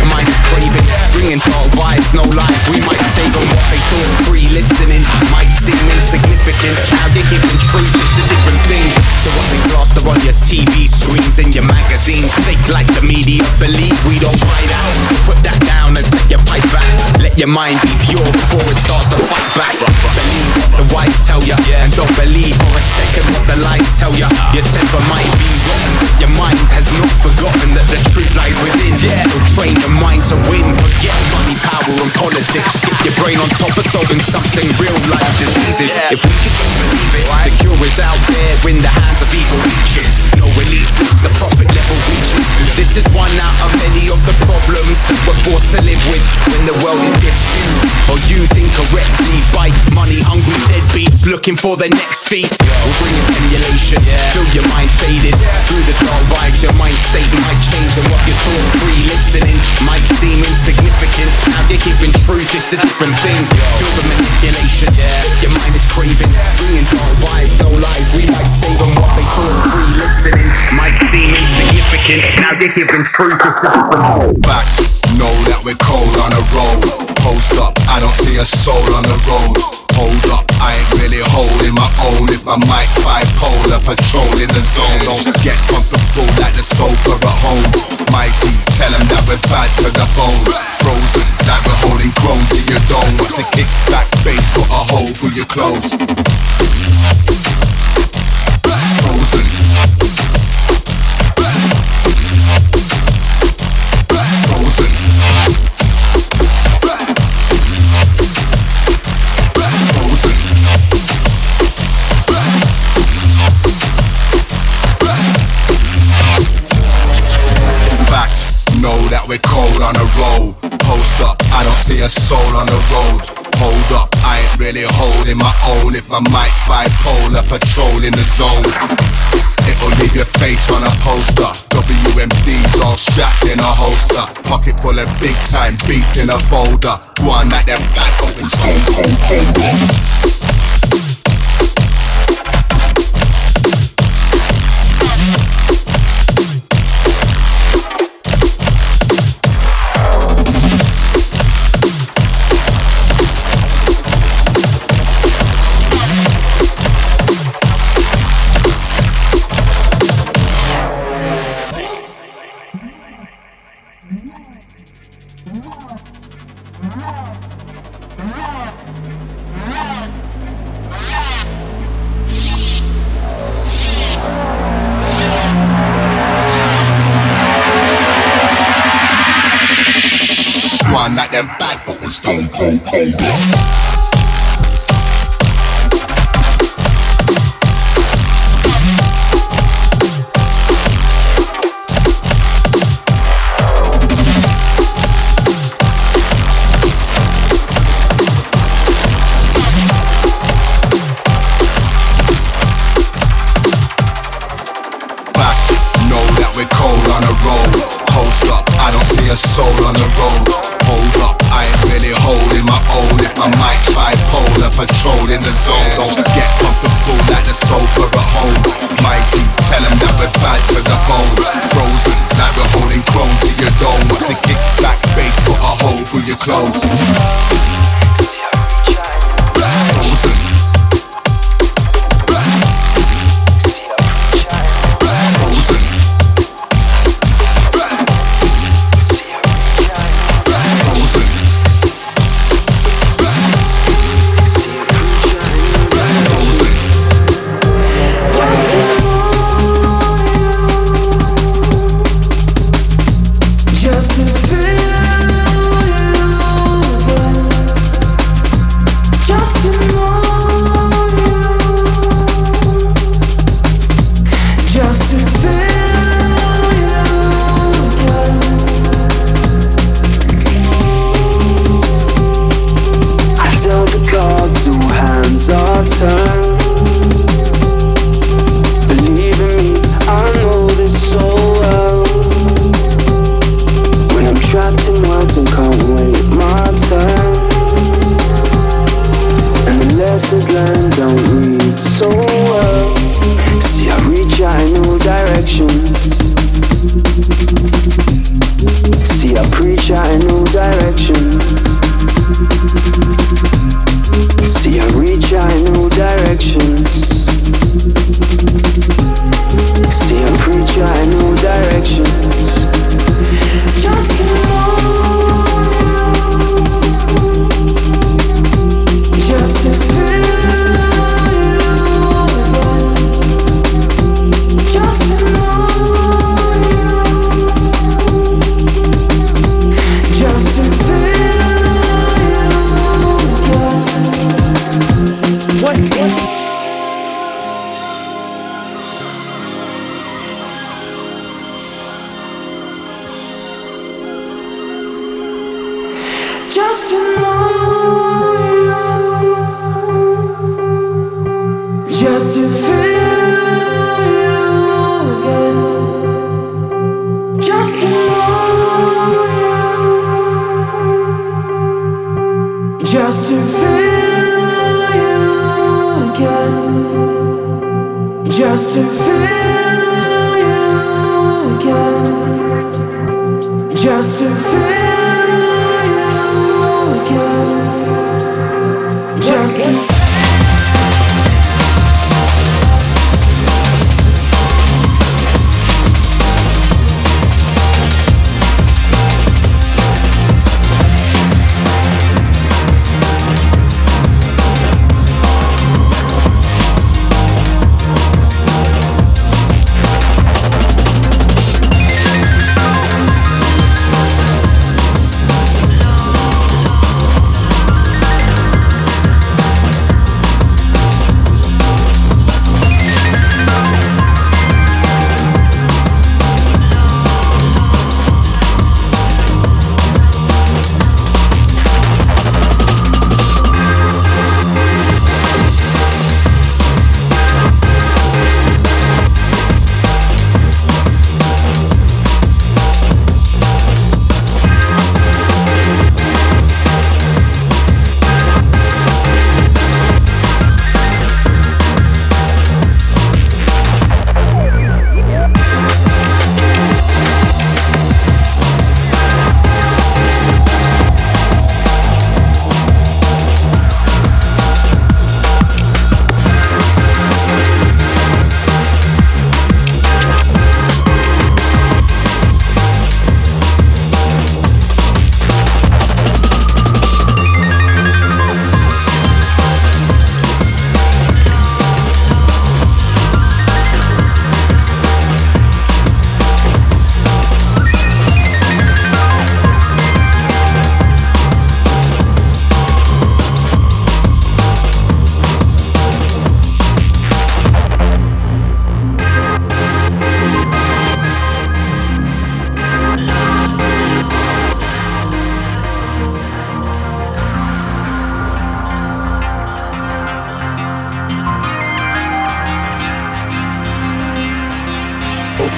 Your mind is craving. Bringing dark vibes, no lights. We might save them a life. Thought free, listening. Might seem insignificant. Now you're given truth. It's a different thing to what they plaster on your TV screens and your magazines. Fake like the media believe we don't write out. Put that down as get my fight. Let your mind be pure solving something real life diseases. If we could just believe it, the cure is out there in the hands of evil reaches. No releases, the profit level reaches. This is one out of many of the problems that we're forced to live with when the world is or used incorrectly by money hungry looking for the next feast. We'll bring in emulation, yeah. your mind faded through the dark vibes. Your mind state might change, and what you're thought free listening might seem insignificant. Now they're keeping truth, it's a different thing. Feel the manipulation. Your mind is craving, bringing dark vibes, no lies. We might save them what they thought free listening might seem insignificant. Now they're giving truth, it's a different thing. Back know that we're cold on the road. Post up, I don't see a soul on the road. Hold up, I ain't really holding my own. If my mic's bipolar, patrolling the zone. Don't get comfortable like the sofa at home. Mighty, tell them that we're bad to the bone. Frozen, like we're holding chrome to your dome. With the kick back bass, got a hole through your clothes. Frozen. On the road. Post up, I don't see a soul on the road. Hold up, I ain't really holding my own. If my mic's bipolar, patrolling the zone. It'll leave your face on a poster. WMDs all strapped in a holster. Pocket full of big time beats in a folder. One like them bad boys. Hey, hey, hey. Gods who hands are turned just to feel you again, just to know you, just to feel you again, just to.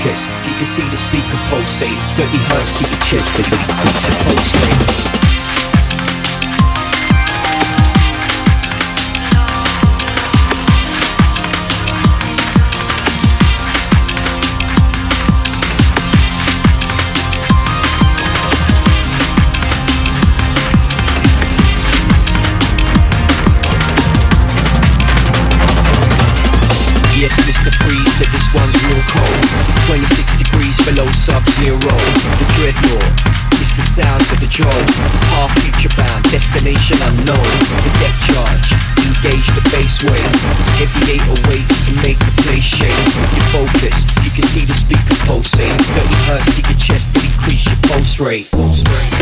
focus. You can see the speaker pulsate, 30 hertz to your chest, the pulsate. zero. The dreadnought is the sound of the jolt. Half future bound, destination unknown. The depth charge, engage the bass wave. Heavy eight awaits to make the place shake. You're focused, you can see the speaker pulsing. 30 hertz to your chest to increase your pulse rate. Pulse rate.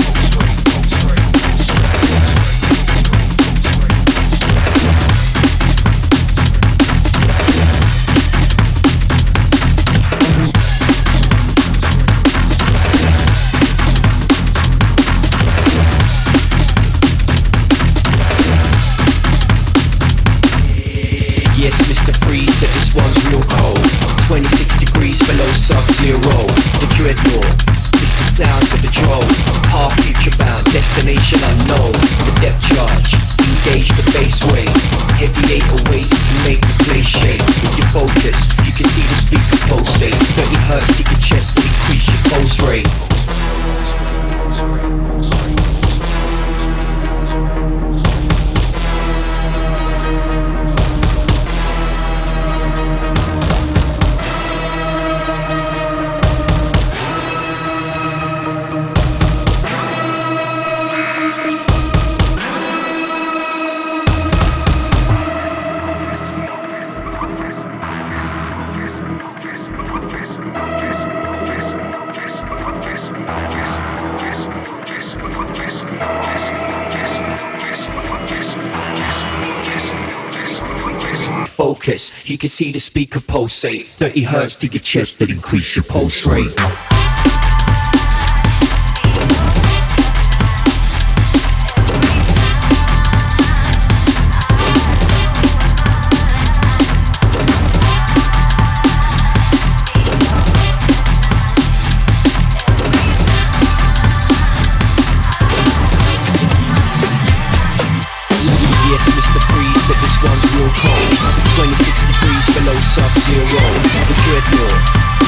pulsate. 30 hertz to your chest that increase your pulse rate. Yes, Mr. Freeze said this one's real cold. 26 degrees below sub-zero. The treadmill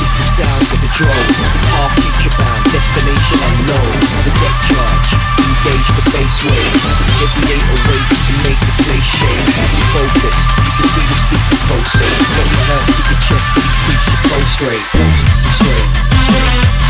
is the sound of the drone. Half future bound, destination unknown. The deck charge, engage the bass wave. Aviator waves to make the place shake. You focus, you can see the speaker pulsate Don't rehearse, to your chest, decrease your pulse rate. Pulse rate.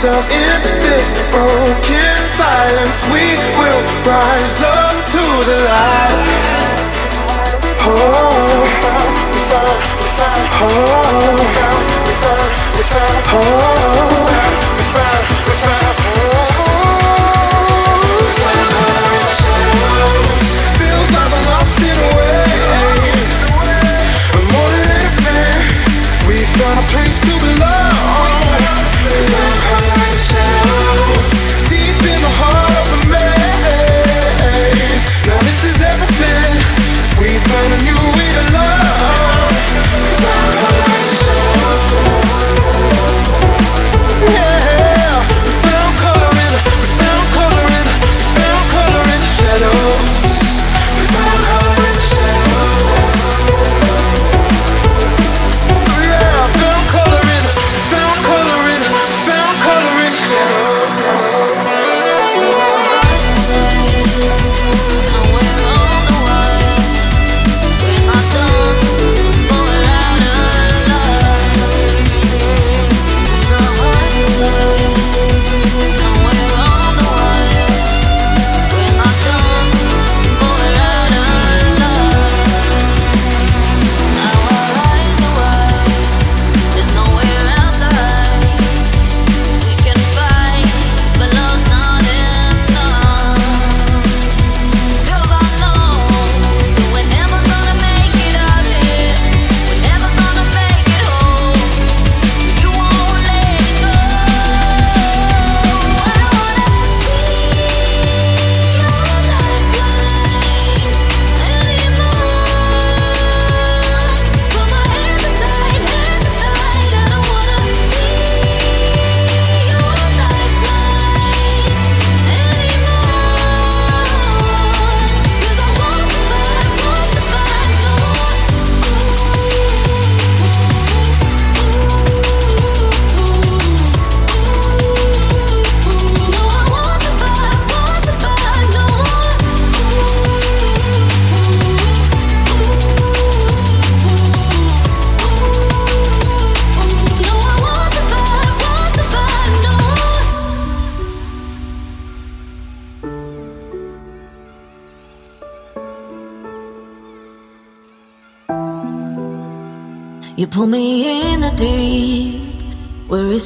tells in this broken silence we will rise up to the light. Oh, we found, we found, we found. Oh, we found, we found, we found. Oh, we found.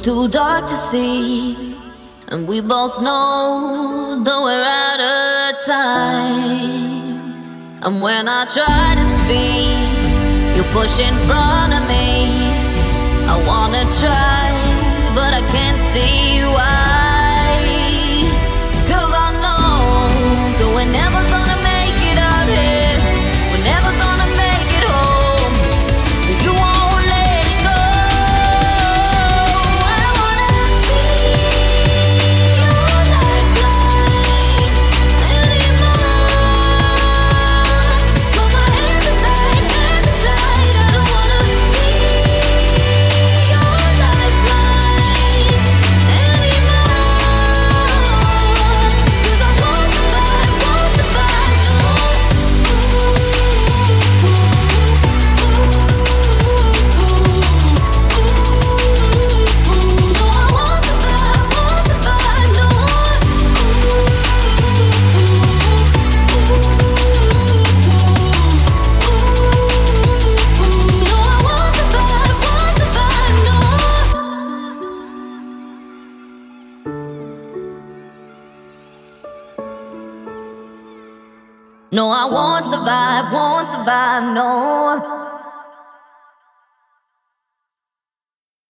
too dark to see, and we both know that we're out of time. And when I try to speak, you push in front of me. I wanna try, but I can't see why. life won't survive, no.